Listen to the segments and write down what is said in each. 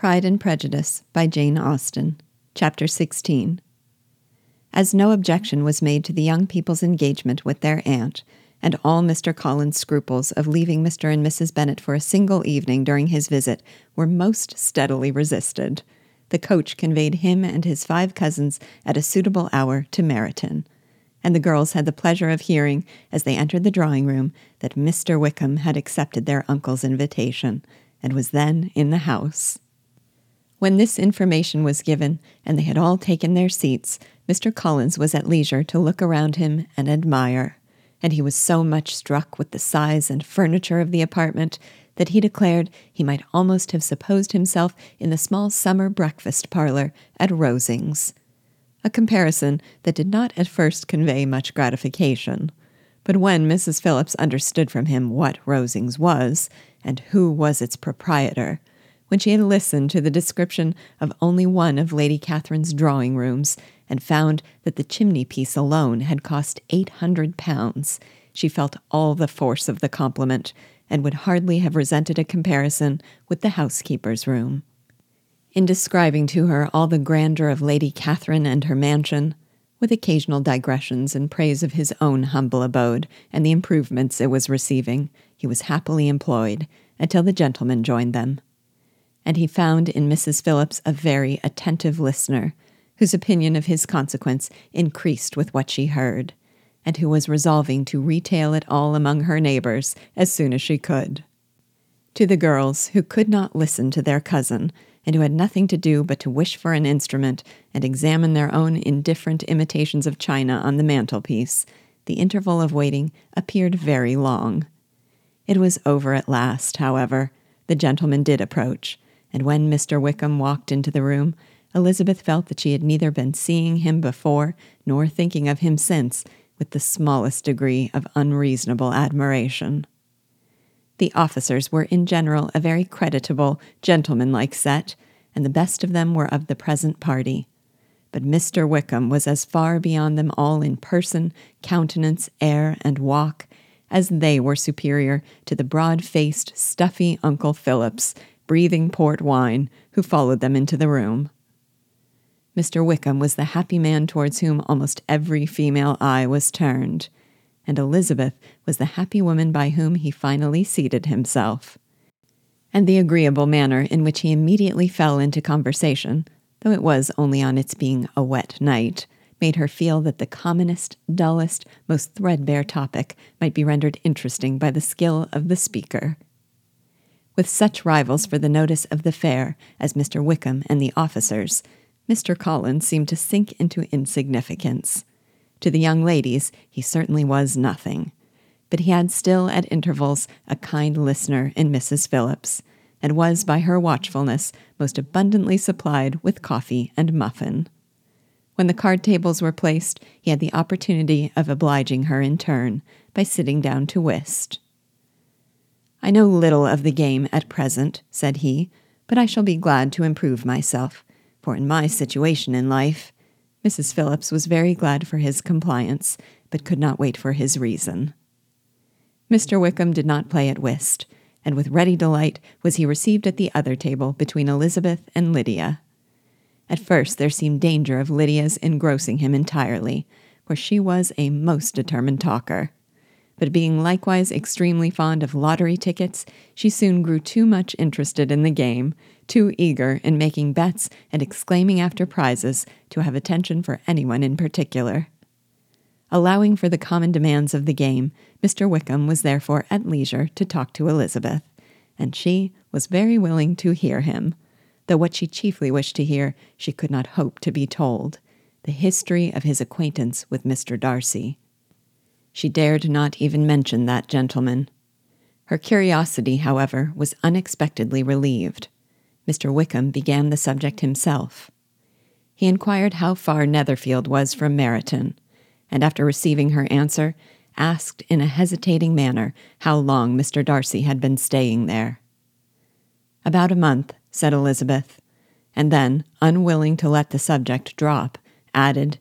Pride and Prejudice by Jane Austen, Chapter 16. As no objection was made to the young people's engagement with their aunt, and all Mr. Collins' scruples of leaving Mr. and Mrs. Bennet for a single evening during his visit were most steadily resisted, the coach conveyed him and his five cousins at a suitable hour to Meryton, and the girls had the pleasure of hearing, as they entered the drawing room, that Mr. Wickham had accepted their uncle's invitation, and was then in the house. When this information was given and they had all taken their seats, Mr. Collins was at leisure to look around him and admire, and he was so much struck with the size and furniture of the apartment that he declared he might almost have supposed himself in the small summer breakfast parlor at Rosings. A comparison that did not at first convey much gratification. But when Mrs. Phillips understood from him what Rosings was, and who was its proprietor, when she had listened to the description of only one of Lady Catherine's drawing rooms and found that the chimney piece alone had cost eight hundred pounds, she felt all the force of the compliment and would hardly have resented a comparison with the housekeeper's room. In describing to her all the grandeur of Lady Catherine and her mansion, with occasional digressions in praise of his own humble abode and the improvements it was receiving, he was happily employed until the gentlemen joined them and he found in Mrs. Phillips a very attentive listener, whose opinion of his consequence increased with what she heard, and who was resolving to retail it all among her neighbors as soon as she could. To the girls, who could not listen to their cousin, and who had nothing to do but to wish for an instrument and examine their own indifferent imitations of china on the mantelpiece, the interval of waiting appeared very long. It was over at last, however. The gentleman did approach, and when Mr. Wickham walked into the room, Elizabeth felt that she had neither been seeing him before nor thinking of him since with the smallest degree of unreasonable admiration. The officers were in general a very creditable, gentlemanlike set, and the best of them were of the present party. But Mr. Wickham was as far beyond them all in person, countenance, air, and walk as they were superior to the broad faced, stuffy Uncle Phillips breathing port wine, who followed them into the room. Mr. Wickham was the happy man towards whom almost every female eye was turned, and Elizabeth was the happy woman by whom he finally seated himself. And the agreeable manner in which he immediately fell into conversation, though it was only on its being a wet night, made her feel that the commonest, dullest, most threadbare topic might be rendered interesting by the skill of the speaker. With such rivals for the notice of the fair as Mr. Wickham and the officers, Mr. Collins seemed to sink into insignificance. To the young ladies, he certainly was nothing. But he had still at intervals a kind listener in Mrs. Phillips, and was by her watchfulness most abundantly supplied with coffee and muffin. When the card tables were placed, he had the opportunity of obliging her in turn by sitting down to whist. I know little of the game at present, said he, but I shall be glad to improve myself, for in my situation in life, Mrs. Phillips was very glad for his compliance, but could not wait for his reason. Mr. Wickham did not play at whist, and with ready delight was he received at the other table between Elizabeth and Lydia. At first there seemed danger of Lydia's engrossing him entirely, for she was a most determined talker but being likewise extremely fond of lottery tickets, she soon grew too much interested in the game, too eager in making bets and exclaiming after prizes to have attention for anyone in particular. Allowing for the common demands of the game, Mr. Wickham was therefore at leisure to talk to Elizabeth, and she was very willing to hear him, though what she chiefly wished to hear she could not hope to be told the history of his acquaintance with Mr. Darcy. She dared not even mention that gentleman. Her curiosity, however, was unexpectedly relieved. Mr. Wickham began the subject himself. He inquired how far Netherfield was from Meryton, and after receiving her answer, asked in a hesitating manner how long Mr. Darcy had been staying there. About a month, said Elizabeth, and then, unwilling to let the subject drop, added,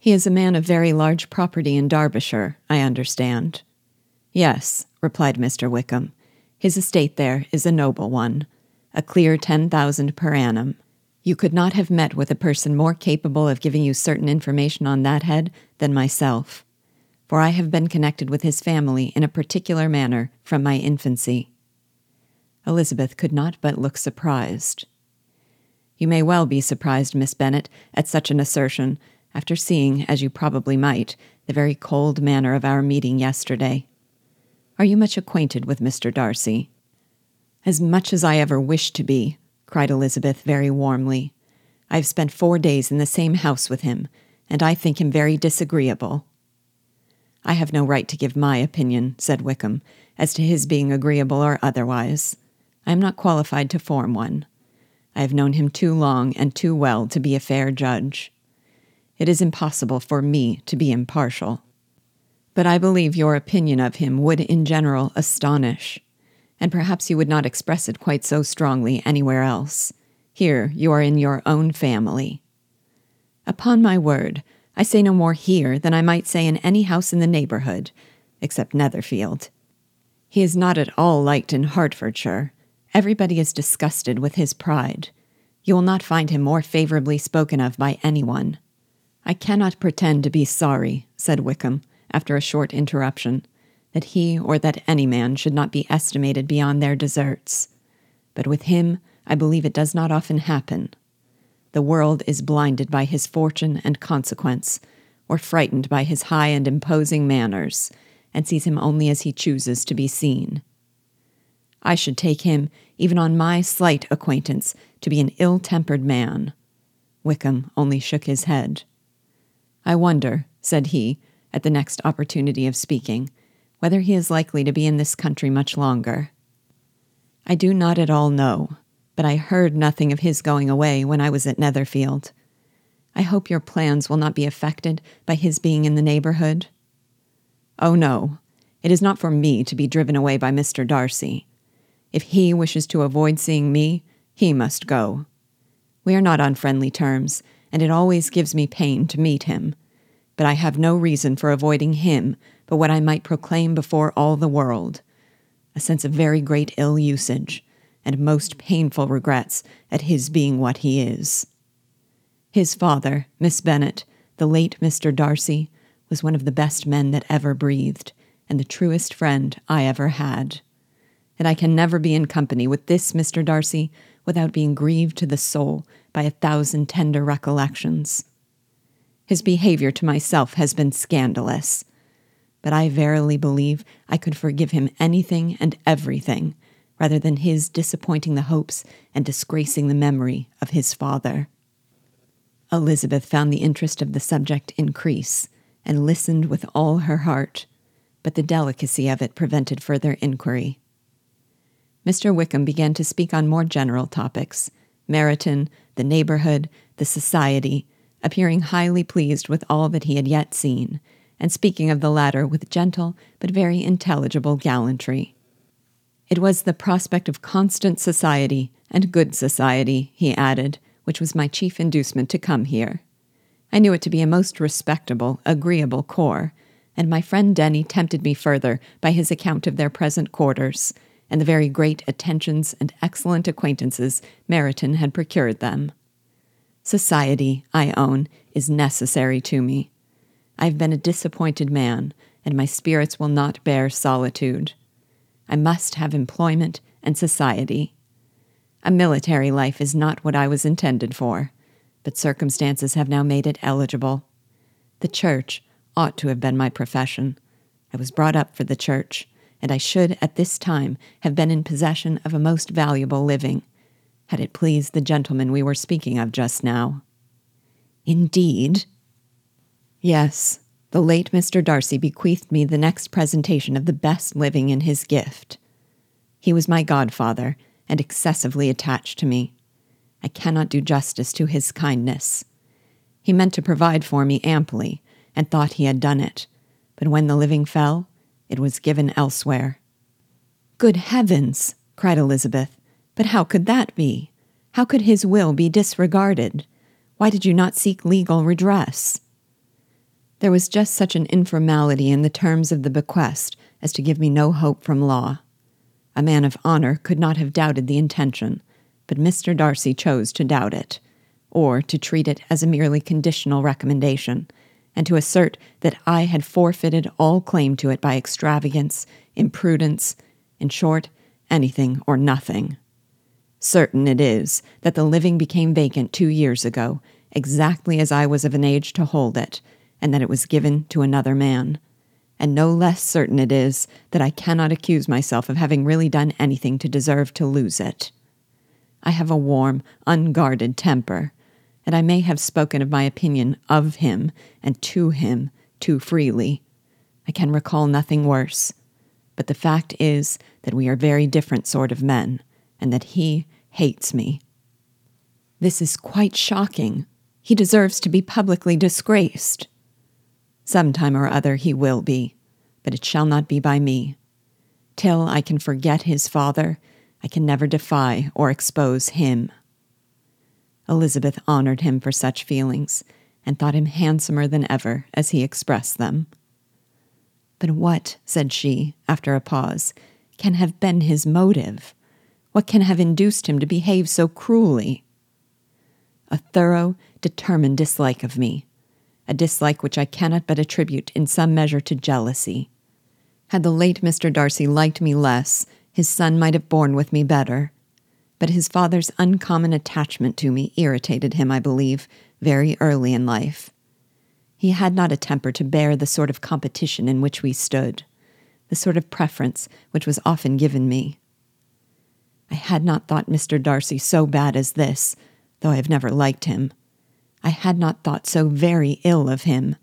he is a man of very large property in Derbyshire, I understand. Yes, replied Mr. Wickham. His estate there is a noble one. a clear ten thousand per annum. You could not have met with a person more capable of giving you certain information on that head than myself, for I have been connected with his family in a particular manner from my infancy. Elizabeth could not but look surprised. You may well be surprised, Miss Bennet, at such an assertion, after seeing, as you probably might, the very cold manner of our meeting yesterday. Are you much acquainted with Mr. Darcy? As much as I ever wish to be, cried Elizabeth very warmly. I have spent four days in the same house with him, and I think him very disagreeable. I have no right to give my opinion, said Wickham, as to his being agreeable or otherwise. I am not qualified to form one. I have known him too long and too well to be a fair judge. It is impossible for me to be impartial. But I believe your opinion of him would in general astonish, and perhaps you would not express it quite so strongly anywhere else. Here you are in your own family. Upon my word, I say no more here than I might say in any house in the neighborhood, except Netherfield. He is not at all liked in Hertfordshire, Everybody is disgusted with his pride. You will not find him more favorably spoken of by anyone. I cannot pretend to be sorry, said Wickham, after a short interruption, that he or that any man should not be estimated beyond their deserts. But with him, I believe it does not often happen. The world is blinded by his fortune and consequence, or frightened by his high and imposing manners, and sees him only as he chooses to be seen. I should take him, even on my slight acquaintance, to be an ill tempered man. Wickham only shook his head. I wonder, said he, at the next opportunity of speaking, whether he is likely to be in this country much longer. I do not at all know, but I heard nothing of his going away when I was at Netherfield. I hope your plans will not be affected by his being in the neighborhood. Oh, no, it is not for me to be driven away by Mr. Darcy. If he wishes to avoid seeing me, he must go. We are not on friendly terms, and it always gives me pain to meet him. But I have no reason for avoiding him but what I might proclaim before all the world a sense of very great ill usage, and most painful regrets at his being what he is. His father, Miss Bennet, the late Mr. Darcy, was one of the best men that ever breathed, and the truest friend I ever had and I can never be in company with this Mr. Darcy without being grieved to the soul by a thousand tender recollections. His behavior to myself has been scandalous, but I verily believe I could forgive him anything and everything rather than his disappointing the hopes and disgracing the memory of his father. Elizabeth found the interest of the subject increase and listened with all her heart, but the delicacy of it prevented further inquiry. Mr. Wickham began to speak on more general topics Meryton, the neighborhood, the society, appearing highly pleased with all that he had yet seen, and speaking of the latter with gentle but very intelligible gallantry. It was the prospect of constant society and good society, he added, which was my chief inducement to come here. I knew it to be a most respectable, agreeable corps, and my friend Denny tempted me further by his account of their present quarters, and the very great attentions and excellent acquaintances Meryton had procured them. Society, I own, is necessary to me. I have been a disappointed man, and my spirits will not bear solitude. I must have employment and society. A military life is not what I was intended for, but circumstances have now made it eligible. The church ought to have been my profession. I was brought up for the church and I should at this time have been in possession of a most valuable living, had it pleased the gentleman we were speaking of just now. Indeed? Yes, the late Mr. Darcy bequeathed me the next presentation of the best living in his gift. He was my godfather, and excessively attached to me. I cannot do justice to his kindness. He meant to provide for me amply, and thought he had done it, but when the living fell, it was given elsewhere. Good heavens! cried Elizabeth. But how could that be? How could his will be disregarded? Why did you not seek legal redress? There was just such an informality in the terms of the bequest as to give me no hope from law. A man of honor could not have doubted the intention, but Mr. Darcy chose to doubt it, or to treat it as a merely conditional recommendation, and to assert that I had forfeited all claim to it by extravagance, imprudence, in short, anything or nothing. Certain it is that the living became vacant two years ago, exactly as I was of an age to hold it, and that it was given to another man. And no less certain it is that I cannot accuse myself of having really done anything to deserve to lose it. I have a warm, unguarded temper, and I may have spoken of my opinion of him and to him too freely. I can recall nothing worse. But the fact is that we are very different sort of men, and that he hates me. This is quite shocking. He deserves to be publicly disgraced. Some time or other he will be, but it shall not be by me. Till I can forget his father, I can never defy or expose him. Elizabeth honored him for such feelings, and thought him handsomer than ever as he expressed them. But what, said she, after a pause, can have been his motive? What can have induced him to behave so cruelly? A thorough, determined dislike of me, a dislike which I cannot but attribute in some measure to jealousy. Had the late Mr. Darcy liked me less, his son might have borne with me better. But his father's uncommon attachment to me irritated him, I believe, very early in life. He had not a temper to bear the sort of competition in which we stood, the sort of preference which was often given me. I had not thought Mr. Darcy so bad as this, though I have never liked him. I had not thought so very ill of him.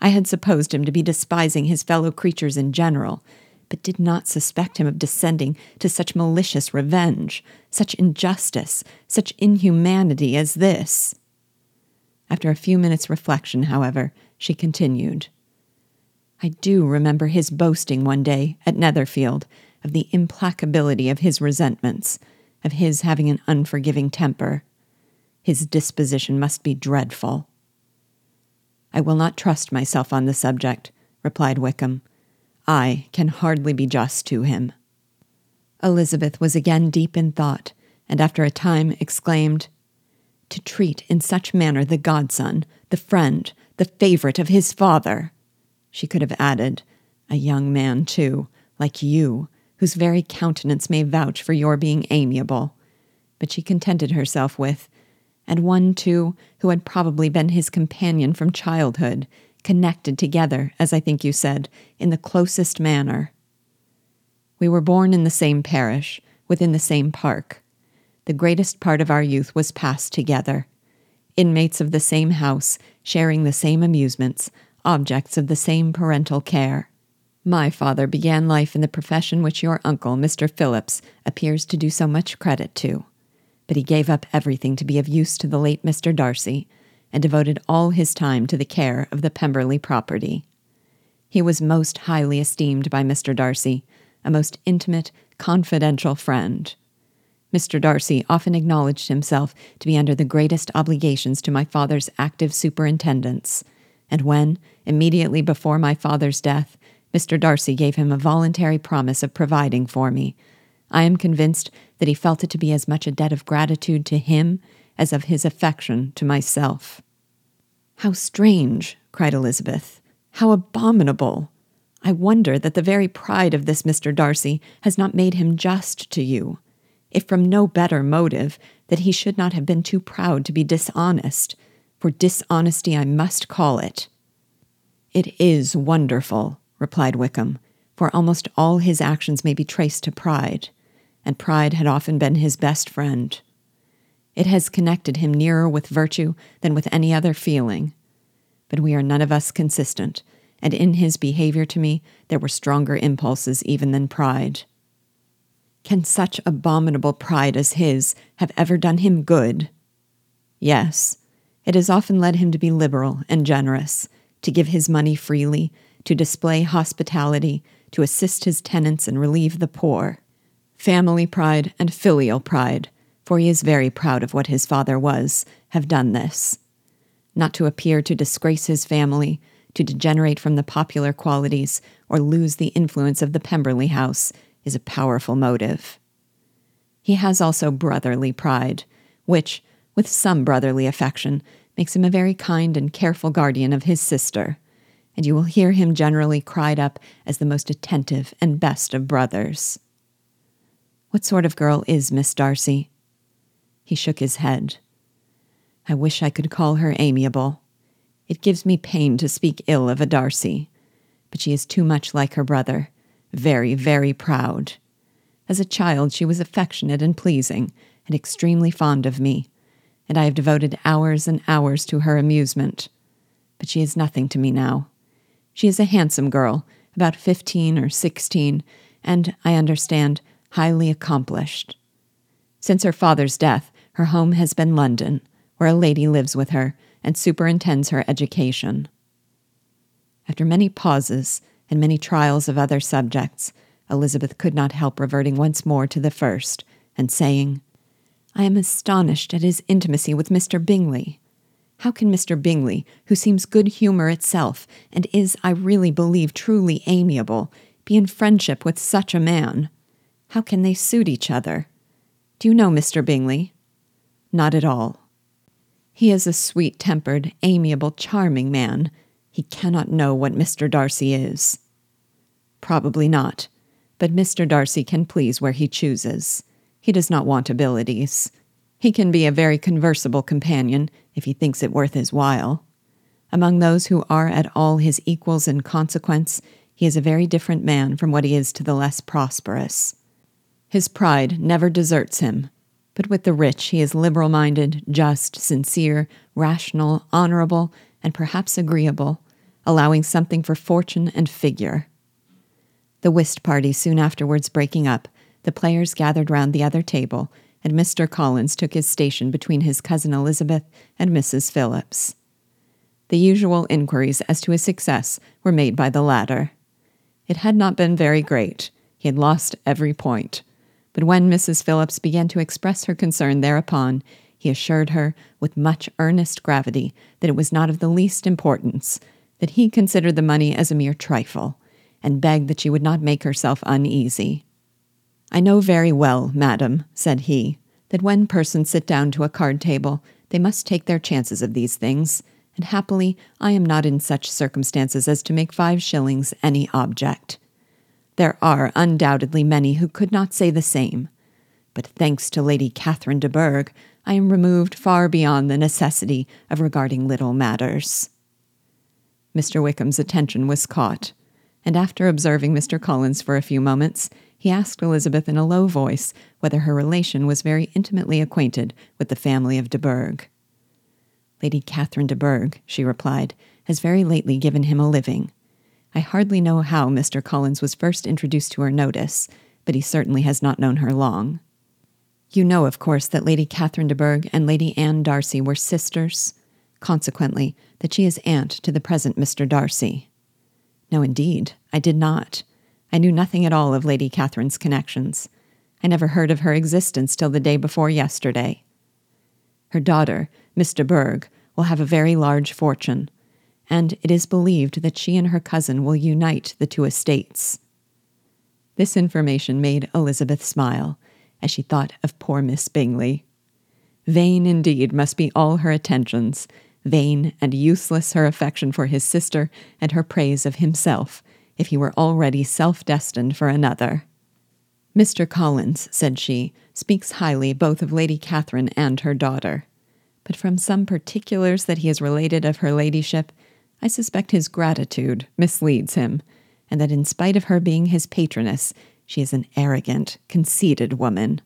I had supposed him to be despising his fellow creatures in general, but did not suspect him of descending to such malicious revenge, such injustice, such inhumanity as this. After a few minutes' reflection, however, she continued. I do remember his boasting one day at Netherfield of the implacability of his resentments, of his having an unforgiving temper. His disposition must be dreadful. I will not trust myself on the subject, replied Wickham. I can hardly be just to him. Elizabeth was again deep in thought, and after a time exclaimed, To treat in such manner the godson, the friend, the favorite of his father! She could have added, A young man, too, like you, whose very countenance may vouch for your being amiable. But she contented herself with, and one, too, who had probably been his companion from childhood, connected together, as I think you said, in the closest manner. We were born in the same parish, within the same park. The greatest part of our youth was passed together. Inmates of the same house, sharing the same amusements, objects of the same parental care. My father began life in the profession which your uncle, Mr. Phillips, appears to do so much credit to. But he gave up everything to be of use to the late Mr. Darcy, and devoted all his time to the care of the Pemberley property. He was most highly esteemed by Mr. Darcy, a most intimate, confidential friend. Mr. Darcy often acknowledged himself to be under the greatest obligations to my father's active superintendence, and when, immediately before my father's death, Mr. Darcy gave him a voluntary promise of providing for me. I am convinced that he felt it to be as much a debt of gratitude to him as of his affection to myself. How strange, cried Elizabeth. How abominable. I wonder that the very pride of this Mr. Darcy has not made him just to you, if from no better motive, that he should not have been too proud to be dishonest, for dishonesty I must call it. It is wonderful, replied Wickham, for almost all his actions may be traced to pride, and pride had often been his best friend. It has connected him nearer with virtue than with any other feeling. But we are none of us consistent, and in his behavior to me there were stronger impulses even than pride. Can such abominable pride as his have ever done him good? Yes, it has often led him to be liberal and generous, to give his money freely, to display hospitality, to assist his tenants and relieve the poor. Family pride and filial pride, for he is very proud of what his father was, have done this. Not to appear to disgrace his family, to degenerate from the popular qualities, or lose the influence of the Pemberley house, is a powerful motive. He has also brotherly pride, which, with some brotherly affection, makes him a very kind and careful guardian of his sister, and you will hear him generally cried up as the most attentive and best of brothers. What sort of girl is Miss Darcy? He shook his head. I wish I could call her amiable. It gives me pain to speak ill of a Darcy, but she is too much like her brother, very, very proud. As a child, she was affectionate and pleasing, and extremely fond of me, and I have devoted hours and hours to her amusement. But she is nothing to me now. She is a handsome girl, about fifteen or sixteen, and, I understand, highly accomplished. Since her father's death, her home has been London, where a lady lives with her and superintends her education. After many pauses and many trials of other subjects, Elizabeth could not help reverting once more to the first and saying, I am astonished at his intimacy with Mr. Bingley. How can Mr. Bingley, who seems good humor itself and is, I really believe, truly amiable, be in friendship with such a man? How can they suit each other? Do you know Mr. Bingley? Not at all. He is a sweet tempered, amiable, charming man. He cannot know what Mr. Darcy is. Probably not, but Mr. Darcy can please where he chooses. He does not want abilities. He can be a very conversable companion if he thinks it worth his while. Among those who are at all his equals in consequence, he is a very different man from what he is to the less prosperous. His pride never deserts him, but with the rich, he is liberal minded, just, sincere, rational, honorable, and perhaps agreeable, allowing something for fortune and figure. The whist party soon afterwards breaking up, the players gathered round the other table, and Mr. Collins took his station between his cousin Elizabeth and Mrs. Phillips. The usual inquiries as to his success were made by the latter. It had not been very great. He had lost every point. But when Mrs. Phillips began to express her concern thereupon, he assured her, with much earnest gravity, that it was not of the least importance, that he considered the money as a mere trifle, and begged that she would not make herself uneasy. I know very well, madam, said he, that when persons sit down to a card table, they must take their chances of these things, and happily I am not in such circumstances as to make five shillings any object. There are undoubtedly many who could not say the same. But thanks to Lady Catherine de Bourgh, I am removed far beyond the necessity of regarding little matters. Mr. Wickham's attention was caught, and after observing Mr. Collins for a few moments, he asked Elizabeth in a low voice whether her relation was very intimately acquainted with the family of de Bourgh. Lady Catherine de Bourgh, she replied, has very lately given him a living. I hardly know how Mr. Collins was first introduced to her notice, but he certainly has not known her long. You know, of course, that Lady Catherine de Bourgh and Lady Anne Darcy were sisters, consequently, that she is aunt to the present Mr. Darcy. No, indeed, I did not. I knew nothing at all of Lady Catherine's connections. I never heard of her existence till the day before yesterday. Her daughter, Miss de Bourgh, will have a very large fortune, and it is believed that she and her cousin will unite the two estates. This information made Elizabeth smile as she thought of poor Miss Bingley. Vain indeed must be all her attentions, vain and useless her affection for his sister and her praise of himself, if he were already self destined for another. Mr. Collins, said she, speaks highly both of Lady Catherine and her daughter. But from some particulars that he has related of her ladyship, I suspect his gratitude misleads him, and that in spite of her being his patroness, she is an arrogant, conceited woman.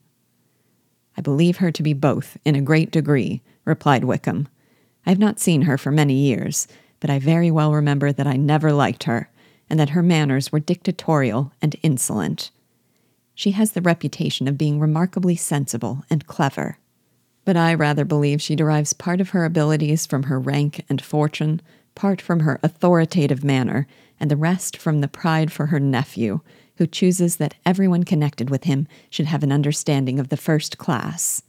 I believe her to be both in a great degree, replied Wickham. I have not seen her for many years, but I very well remember that I never liked her, and that her manners were dictatorial and insolent. She has the reputation of being remarkably sensible and clever. But I rather believe she derives part of her abilities from her rank and fortune, part from her authoritative manner, and the rest from the pride for her nephew, who chooses that everyone connected with him should have an understanding of the first class.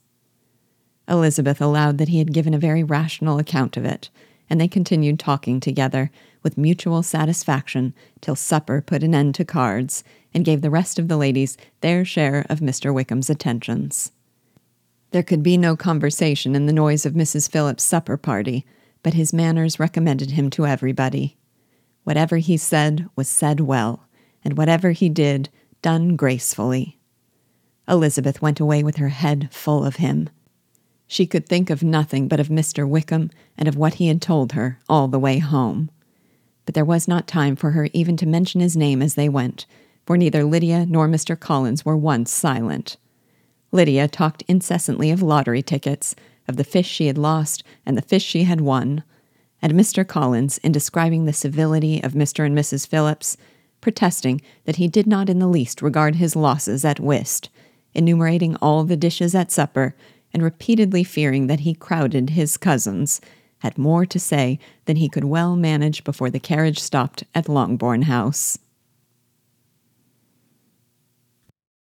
Elizabeth allowed that he had given a very rational account of it, and they continued talking together with mutual satisfaction till supper put an end to cards and gave the rest of the ladies their share of Mr. Wickham's attentions. There could be no conversation in the noise of Mrs. Phillips's supper party, but his manners recommended him to everybody. Whatever he said was said well, and whatever he did, done gracefully. Elizabeth went away with her head full of him. She could think of nothing but of Mr. Wickham and of what he had told her all the way home. But there was not time for her even to mention his name as they went, for neither Lydia nor Mr. Collins were once silent. Lydia talked incessantly of lottery tickets, of the fish she had lost and the fish she had won, and Mr. Collins, in describing the civility of Mr. and Mrs. Phillips, protesting that he did not in the least regard his losses at whist, enumerating all the dishes at supper, and repeatedly fearing that he crowded his cousins, had more to say than he could well manage before the carriage stopped at Longbourn House.